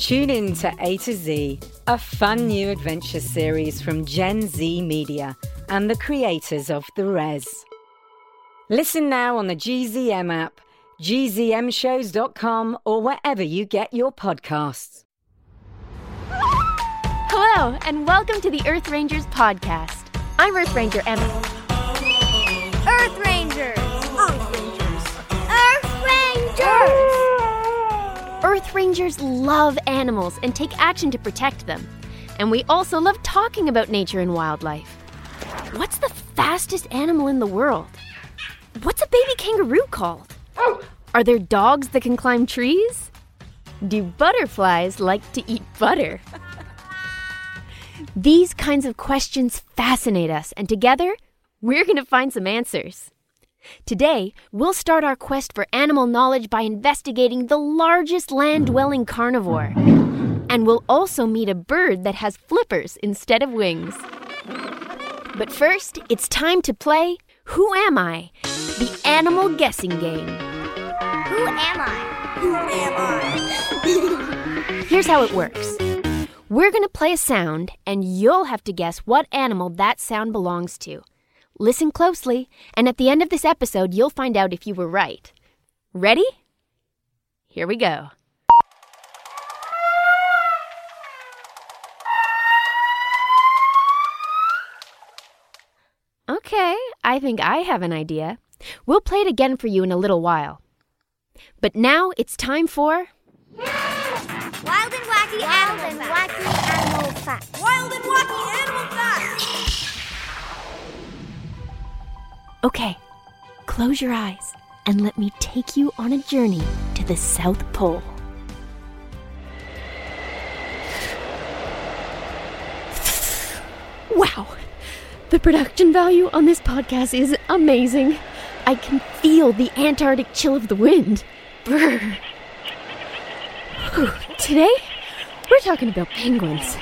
Tune in to A to Z, a fun new adventure series from Gen Z Media and the creators of The Res. Listen now on the GZM app, gzmshows.com, or wherever you get your podcasts. Hello, and welcome to the Earth Rangers podcast. I'm Earth Ranger Emma. Earth Rangers! Earth Rangers love animals and take action to protect them. And we also love talking about nature and wildlife. What's the fastest animal in the world? What's a baby kangaroo called? Are there dogs that can climb trees? Do butterflies like to eat butter? These kinds of questions fascinate us, and together, we're going to find some answers. Today, we'll start our quest for animal knowledge by investigating the largest land dwelling carnivore. And we'll also meet a bird that has flippers instead of wings. But first, it's time to play Who Am I? The animal guessing game. Who am I? Who am I? Here's how it works we're going to play a sound, and you'll have to guess what animal that sound belongs to. Listen closely, and at the end of this episode, you'll find out if you were right. Ready? Here we go. Okay, I think I have an idea. We'll play it again for you in a little while. But now it's time for Wild and wacky Wild and wacky animal facts. Wild and wacky animal facts. Okay, close your eyes and let me take you on a journey to the South Pole. Wow, the production value on this podcast is amazing. I can feel the Antarctic chill of the wind. Brr. Today, we're talking about penguins.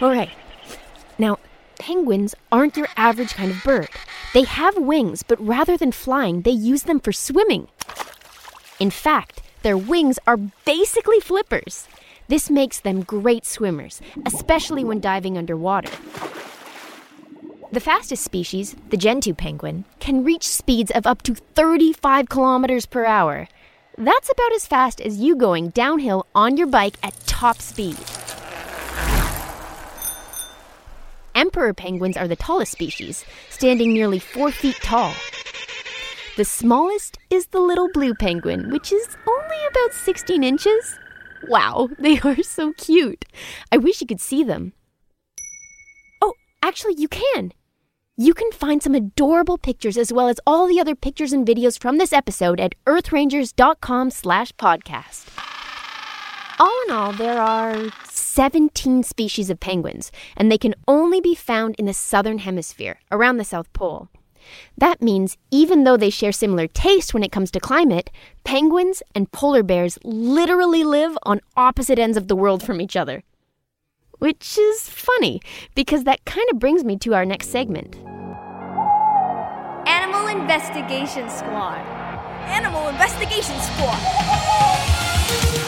All right, now, penguins aren't your average kind of bird. They have wings, but rather than flying, they use them for swimming. In fact, their wings are basically flippers. This makes them great swimmers, especially when diving underwater. The fastest species, the Gentoo penguin, can reach speeds of up to 35 kilometers per hour. That's about as fast as you going downhill on your bike at top speed. Emperor penguins are the tallest species, standing nearly four feet tall. The smallest is the little blue penguin, which is only about 16 inches. Wow, they are so cute. I wish you could see them. Oh, actually, you can. You can find some adorable pictures as well as all the other pictures and videos from this episode at earthrangers.com slash podcast. All in all, there are 17 species of penguins, and they can only be found in the southern hemisphere, around the South Pole. That means even though they share similar tastes when it comes to climate, penguins and polar bears literally live on opposite ends of the world from each other. Which is funny, because that kind of brings me to our next segment. Animal Investigation Squad. Animal Investigation Squad.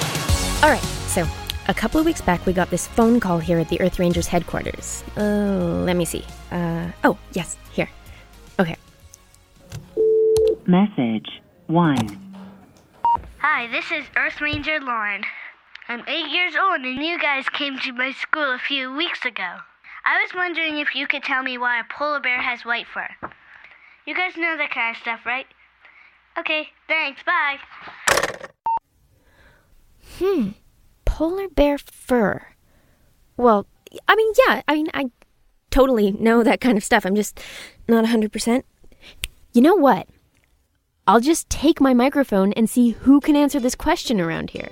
All right, so a couple of weeks back, we got this phone call here at the Earth Rangers headquarters. Uh, let me see. Uh, oh, yes, here. Okay. Message 1. Hi, this is Earth Ranger Lauren. I'm eight years old, and you guys came to my school a few weeks ago. I was wondering if you could tell me why a polar bear has white fur. You guys know that kind of stuff, right? Okay, thanks, bye. Hmm. Polar bear fur. Well, I mean, yeah, I mean, I totally know that kind of stuff. I'm just not 100%. You know what? I'll just take my microphone and see who can answer this question around here.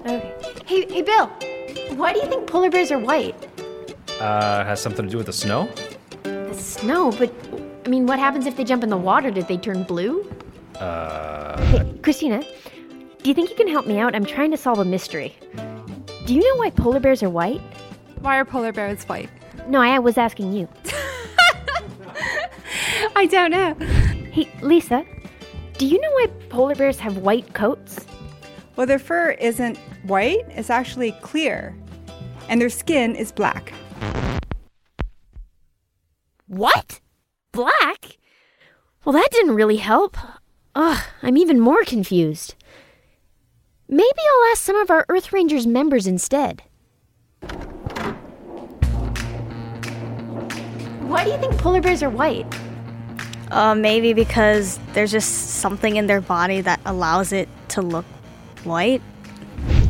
Okay. Hey, hey, Bill. Why do you think polar bears are white? Uh, has something to do with the snow? The snow, but I mean, what happens if they jump in the water? Did they turn blue? Uh, Hey, Christina, do you think you can help me out? I'm trying to solve a mystery. Do you know why polar bears are white? Why are polar bears white? No, I was asking you. I don't know. Hey, Lisa, do you know why polar bears have white coats? Well, their fur isn't white, it's actually clear. And their skin is black. What? Black? Well, that didn't really help. Ugh, I'm even more confused. Maybe I'll ask some of our Earth Rangers members instead. Why do you think polar bears are white? Uh, maybe because there's just something in their body that allows it to look white.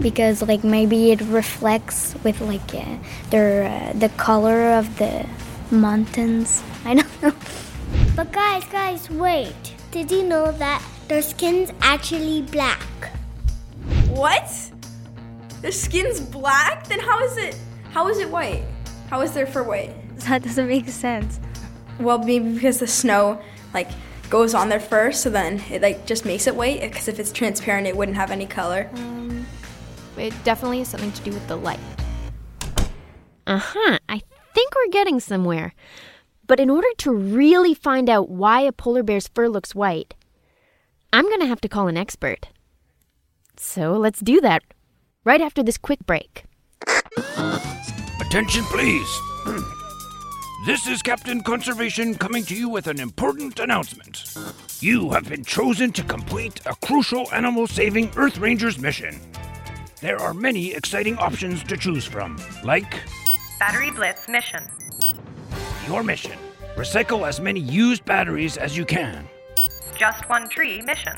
Because like maybe it reflects with like uh, their uh, the color of the mountains. I don't know. But guys, guys, wait. Did you know that their skin's actually black? What? Their skin's black? Then how is it? How is it white? How is their fur white? That doesn't make sense. Well, maybe because the snow like goes on their fur, so then it like just makes it white. Because if it's transparent, it wouldn't have any color. It definitely has something to do with the light. Uh huh. I think we're getting somewhere. But in order to really find out why a polar bear's fur looks white, I'm going to have to call an expert. So let's do that right after this quick break. Attention, please. This is Captain Conservation coming to you with an important announcement. You have been chosen to complete a crucial animal saving Earth Rangers mission. There are many exciting options to choose from, like Battery Blitz mission. your mission recycle as many used batteries as you can. Just one tree mission.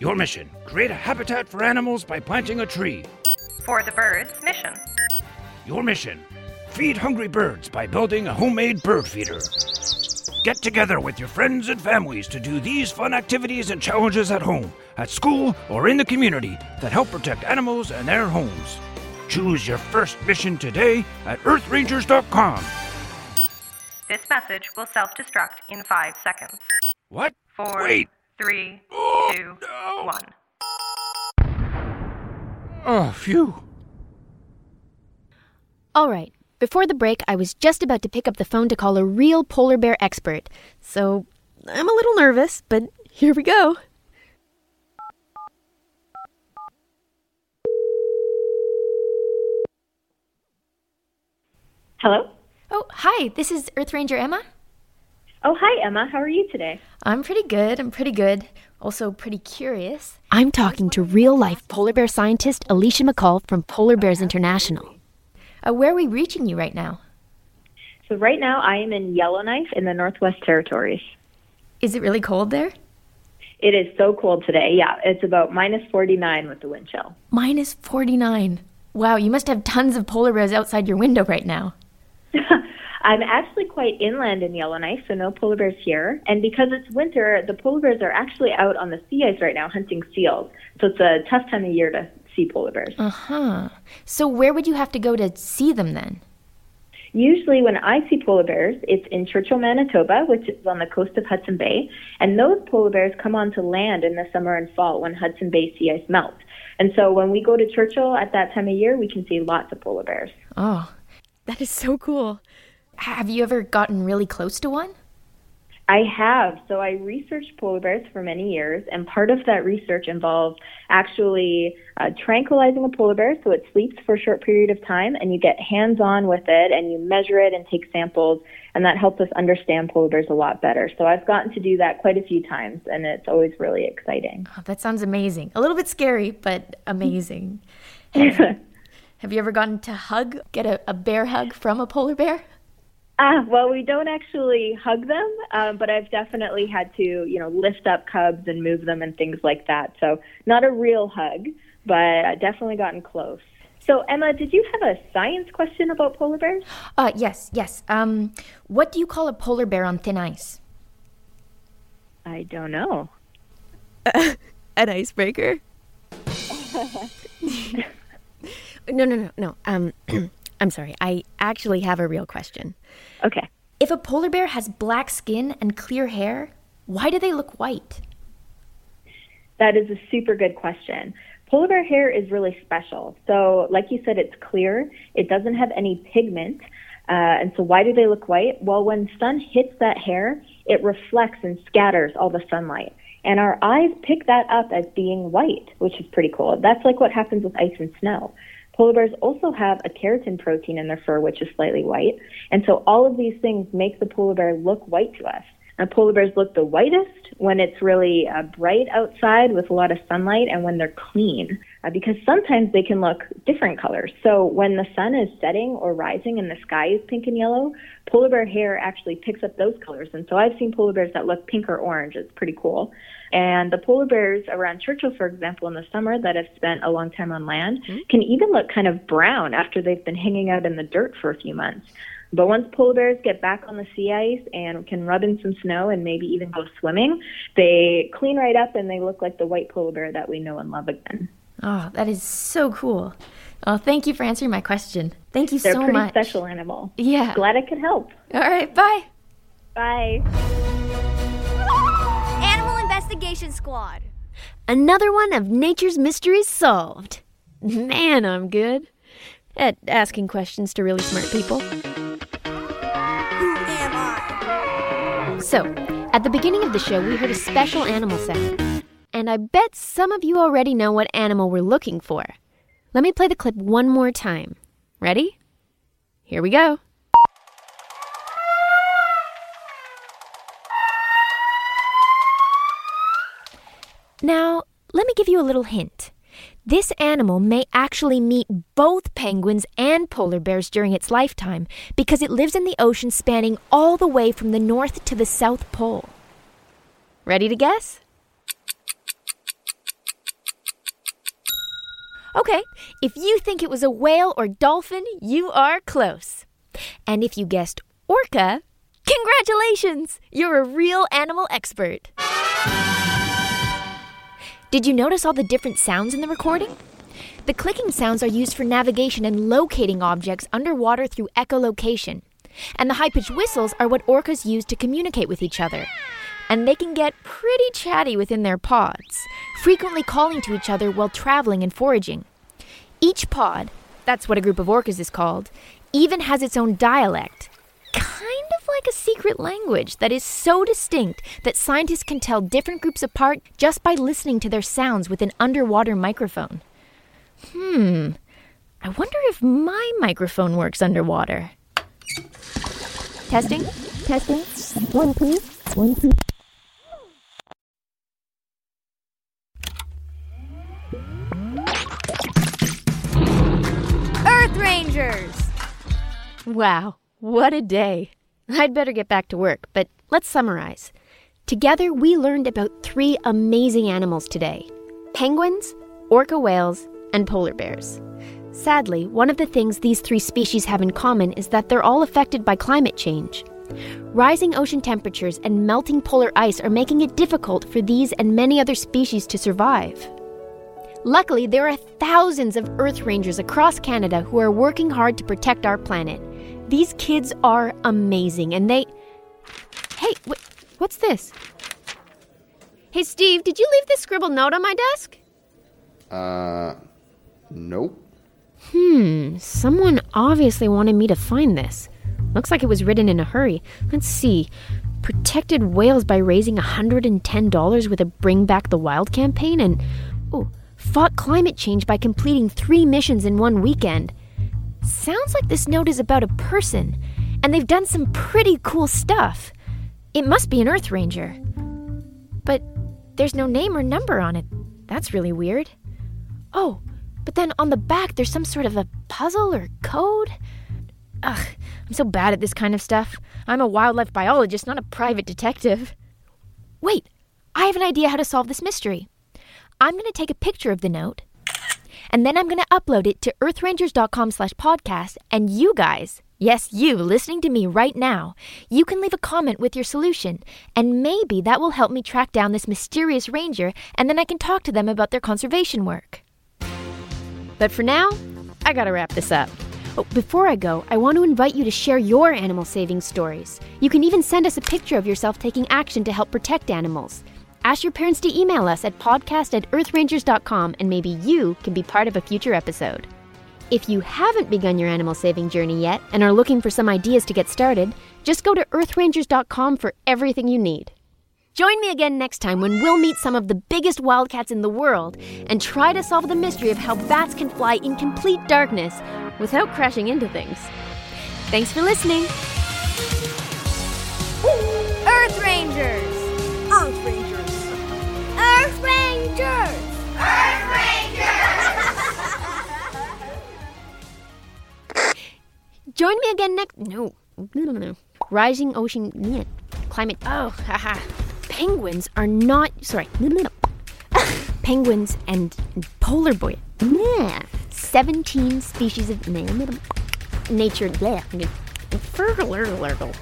Your mission create a habitat for animals by planting a tree. For the birds mission. Your mission feed hungry birds by building a homemade bird feeder. Get together with your friends and families to do these fun activities and challenges at home, at school, or in the community that help protect animals and their homes. Choose your first mission today at earthrangers.com. This message will self destruct in five seconds. What? Four, Wait. three, two, one. Oh, phew. All right. Before the break, I was just about to pick up the phone to call a real polar bear expert. So I'm a little nervous, but here we go. Hello? Oh, hi. This is Earth Ranger Emma. Oh, hi, Emma. How are you today? I'm pretty good. I'm pretty good. Also, pretty curious. I'm talking to real life polar bear scientist Alysa McCall from Polar Bears International. Uh, where are we reaching you right now? So, right now I am in Yellowknife in the Northwest Territories. Is it really cold there? It is so cold today. Yeah, it's about minus 49 with the wind chill. Minus 49. Wow, you must have tons of polar bears outside your window right now. I'm actually quite inland in Yellowknife, so no polar bears here. And because it's winter, the polar bears are actually out on the sea ice right now hunting seals. So, it's a tough time of year to see polar bears. Uh huh. So, where would you have to go to see them then? Usually, when I see polar bears, it's in Churchill, Manitoba, which is on the coast of Hudson Bay. And those polar bears come onto land in the summer and fall when Hudson Bay sea ice melts. And so, when we go to Churchill at that time of year, we can see lots of polar bears. Oh, that is so cool. Have you ever gotten really close to one? I have. So I researched polar bears for many years, and part of that research involved actually uh, tranquilizing a polar bear so it sleeps for a short period of time, and you get hands on with it and you measure it and take samples, and that helps us understand polar bears a lot better. So I've gotten to do that quite a few times, and it's always really exciting. Oh, that sounds amazing. A little bit scary, but amazing. have, have you ever gotten to hug, get a, a bear hug from a polar bear? Ah, well, we don't actually hug them, um, but I've definitely had to, you know, lift up cubs and move them and things like that. So not a real hug, but uh, definitely gotten close. So Emma, did you have a science question about polar bears? Uh, yes, yes. Um, what do you call a polar bear on thin ice? I don't know. An icebreaker. no, no, no, no. Um, I'm sorry. I actually have a real question. Okay. If a polar bear has black skin and clear hair, why do they look white? That is a super good question. Polar bear hair is really special. So, like you said, it's clear. It doesn't have any pigment. Uh, and so, why do they look white? Well, when sun hits that hair, it reflects and scatters all the sunlight. And our eyes pick that up as being white, which is pretty cool. That's like what happens with ice and snow. Polar bears also have a keratin protein in their fur, which is slightly white. And so all of these things make the polar bear look white to us. And polar bears look the whitest when it's really uh, bright outside with a lot of sunlight and when they're clean, uh, because sometimes they can look different colors. So when the sun is setting or rising and the sky is pink and yellow, polar bear hair actually picks up those colors. And so I've seen polar bears that look pink or orange. It's pretty cool. And the polar bears around Churchill, for example, in the summer that have spent a long time on land mm-hmm. can even look kind of brown after they've been hanging out in the dirt for a few months. But once polar bears get back on the sea ice and can rub in some snow and maybe even go swimming, they clean right up and they look like the white polar bear that we know and love again. Oh, that is so cool. Oh, thank you for answering my question. Thank you They're so much. They're a pretty special animal. Yeah. Glad I could help. All right, bye. Bye. Animal Investigation Squad. Another one of nature's mysteries solved. Man, I'm good at asking questions to really smart people. So, at the beginning of the show, we heard a special animal sound. And I bet some of you already know what animal we're looking for. Let me play the clip one more time. Ready? Here we go. Now, let me give you a little hint. This animal may actually meet both penguins and polar bears during its lifetime because it lives in the ocean spanning all the way from the north to the south pole. Ready to guess? Okay, if you think it was a whale or dolphin, you are close. And if you guessed orca, congratulations! You're a real animal expert. Did you notice all the different sounds in the recording? The clicking sounds are used for navigation and locating objects underwater through echolocation. And the high pitched whistles are what orcas use to communicate with each other. And they can get pretty chatty within their pods, frequently calling to each other while traveling and foraging. Each pod, that's what a group of orcas is called, even has its own dialect, kind of like a secret language that is so distinct that scientists can tell different groups apart just by listening to their sounds with an underwater microphone. Hmm, I wonder if my microphone works underwater. Testing? Testing? One, two, one, two. Wow. What a day. I'd better get back to work, but let's summarize. Together, we learned about three amazing animals today penguins, orca whales, and polar bears. Sadly, one of the things these three species have in common is that they're all affected by climate change. Rising ocean temperatures and melting polar ice are making it difficult for these and many other species to survive. Luckily, there are thousands of Earth Rangers across Canada who are working hard to protect our planet. These kids are amazing and they. Hey, wh- what's this? Hey, Steve, did you leave this scribbled note on my desk? Uh, nope. Hmm, someone obviously wanted me to find this. Looks like it was written in a hurry. Let's see. Protected whales by raising $110 with a Bring Back the Wild campaign and, oh, fought climate change by completing three missions in one weekend. Sounds like this note is about a person, and they've done some pretty cool stuff. It must be an Earth Ranger. But there's no name or number on it. That's really weird. Oh, but then on the back there's some sort of a puzzle or code. Ugh, I'm so bad at this kind of stuff. I'm a wildlife biologist, not a private detective. Wait, I have an idea how to solve this mystery. I'm going to take a picture of the note and then I'm going to upload it to earthrangers.com slash podcast, and you guys, yes, you listening to me right now, you can leave a comment with your solution, and maybe that will help me track down this mysterious ranger, and then I can talk to them about their conservation work. But for now, I gotta wrap this up. Oh, before I go, I want to invite you to share your animal saving stories. You can even send us a picture of yourself taking action to help protect animals. Ask your parents to email us at podcast at earthrangers.com and maybe you can be part of a future episode. If you haven't begun your animal saving journey yet and are looking for some ideas to get started, just go to earthrangers.com for everything you need. Join me again next time when we'll meet some of the biggest wildcats in the world and try to solve the mystery of how bats can fly in complete darkness without crashing into things. Thanks for listening. Join me again next. No, no, no. Rising ocean. yeah, Climate. Oh, haha. Penguins are not. Sorry. Penguins and polar boy. Yeah. 17 species of no, no, no. nature. Yeah. Er, er, er.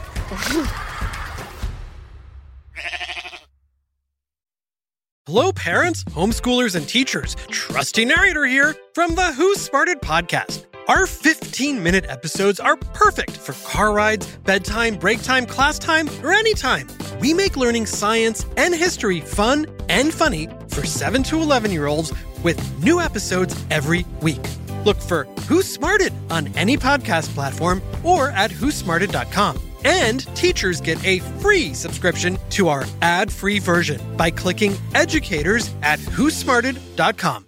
Hello, parents, homeschoolers, and teachers. Trusty narrator here from the Who Smarted podcast. Our 15 minute episodes are perfect for car rides, bedtime, break time, class time, or anytime. We make learning science and history fun and funny for 7 to 11 year olds with new episodes every week. Look for Who Smarted on any podcast platform or at whosmarted.com. And teachers get a free subscription to our ad free version by clicking educators at whosmarted.com.